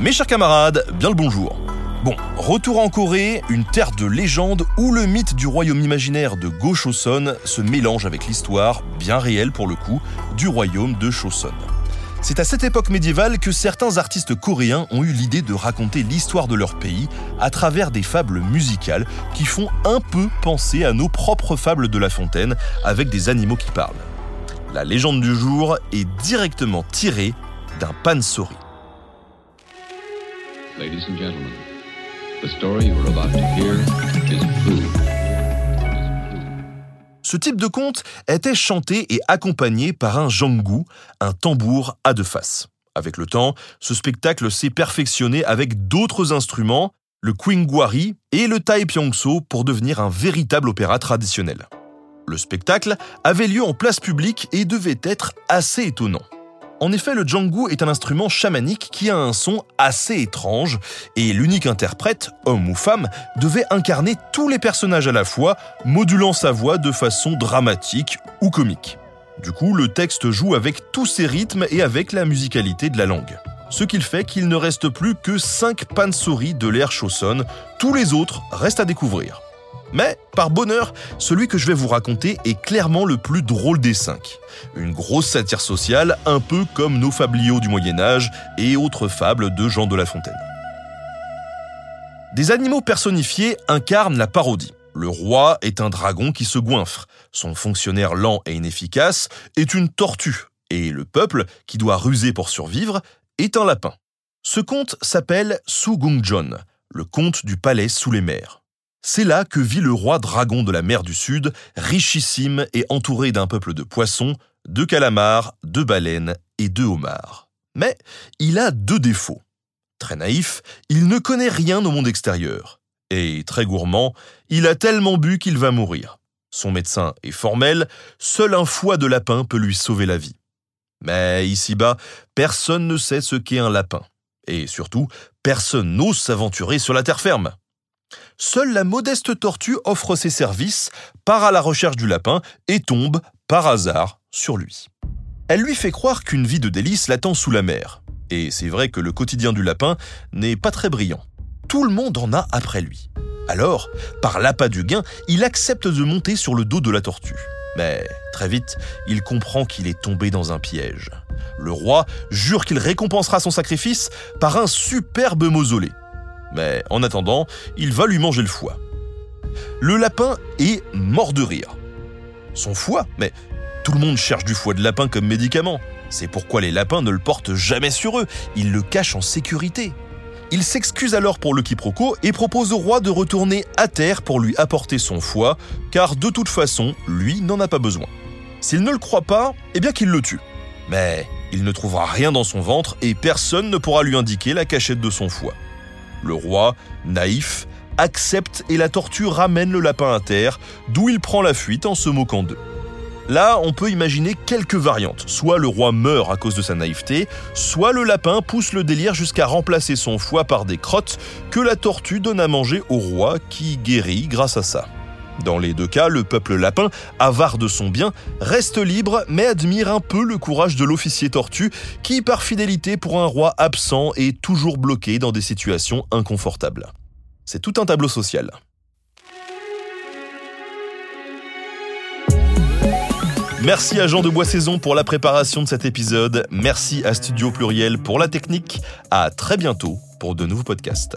Mes chers camarades, bien le bonjour. Bon, retour en Corée, une terre de légende où le mythe du royaume imaginaire de Go Choson se mélange avec l'histoire, bien réelle pour le coup, du royaume de Choson. C'est à cette époque médiévale que certains artistes coréens ont eu l'idée de raconter l'histoire de leur pays à travers des fables musicales qui font un peu penser à nos propres fables de La Fontaine avec des animaux qui parlent. La légende du jour est directement tirée d'un pansori. Ce type de conte était chanté et accompagné par un janggu, un tambour à deux faces. Avec le temps, ce spectacle s'est perfectionné avec d'autres instruments, le kwingwari et le taepyeongso pour devenir un véritable opéra traditionnel. Le spectacle avait lieu en place publique et devait être assez étonnant. En effet, le jangu est un instrument chamanique qui a un son assez étrange, et l'unique interprète, homme ou femme, devait incarner tous les personnages à la fois, modulant sa voix de façon dramatique ou comique. Du coup, le texte joue avec tous ses rythmes et avec la musicalité de la langue. Ce qui fait qu'il ne reste plus que 5 pansori de l'ère Choson, tous les autres restent à découvrir. Mais, par bonheur, celui que je vais vous raconter est clairement le plus drôle des cinq. Une grosse satire sociale, un peu comme nos fabliaux du Moyen Âge et autres fables de Jean de La Fontaine. Des animaux personnifiés incarnent la parodie. Le roi est un dragon qui se goinfre, son fonctionnaire lent et inefficace est une tortue, et le peuple, qui doit ruser pour survivre, est un lapin. Ce conte s'appelle Sugungjon, le conte du palais sous les mers. C'est là que vit le roi dragon de la mer du Sud, richissime et entouré d'un peuple de poissons, de calamars, de baleines et de homards. Mais il a deux défauts. Très naïf, il ne connaît rien au monde extérieur. Et très gourmand, il a tellement bu qu'il va mourir. Son médecin est formel, seul un foie de lapin peut lui sauver la vie. Mais ici-bas, personne ne sait ce qu'est un lapin. Et surtout, personne n'ose s'aventurer sur la terre ferme. Seule la modeste tortue offre ses services, part à la recherche du lapin et tombe, par hasard, sur lui. Elle lui fait croire qu'une vie de délices l'attend sous la mer. Et c'est vrai que le quotidien du lapin n'est pas très brillant. Tout le monde en a après lui. Alors, par l'appât du gain, il accepte de monter sur le dos de la tortue. Mais très vite, il comprend qu'il est tombé dans un piège. Le roi jure qu'il récompensera son sacrifice par un superbe mausolée. Mais en attendant, il va lui manger le foie. Le lapin est mort de rire. Son foie Mais tout le monde cherche du foie de lapin comme médicament. C'est pourquoi les lapins ne le portent jamais sur eux, ils le cachent en sécurité. Il s'excuse alors pour le quiproquo et propose au roi de retourner à terre pour lui apporter son foie, car de toute façon, lui n'en a pas besoin. S'il ne le croit pas, eh bien qu'il le tue. Mais il ne trouvera rien dans son ventre et personne ne pourra lui indiquer la cachette de son foie. Le roi, naïf, accepte et la tortue ramène le lapin à terre, d'où il prend la fuite en se moquant d'eux. Là, on peut imaginer quelques variantes. Soit le roi meurt à cause de sa naïveté, soit le lapin pousse le délire jusqu'à remplacer son foie par des crottes que la tortue donne à manger au roi qui guérit grâce à ça. Dans les deux cas, le peuple lapin, avare de son bien, reste libre mais admire un peu le courage de l'officier tortue qui, par fidélité pour un roi absent, est toujours bloqué dans des situations inconfortables. C'est tout un tableau social. Merci à Jean de Boissaison pour la préparation de cet épisode. Merci à Studio Pluriel pour la technique. À très bientôt pour de nouveaux podcasts.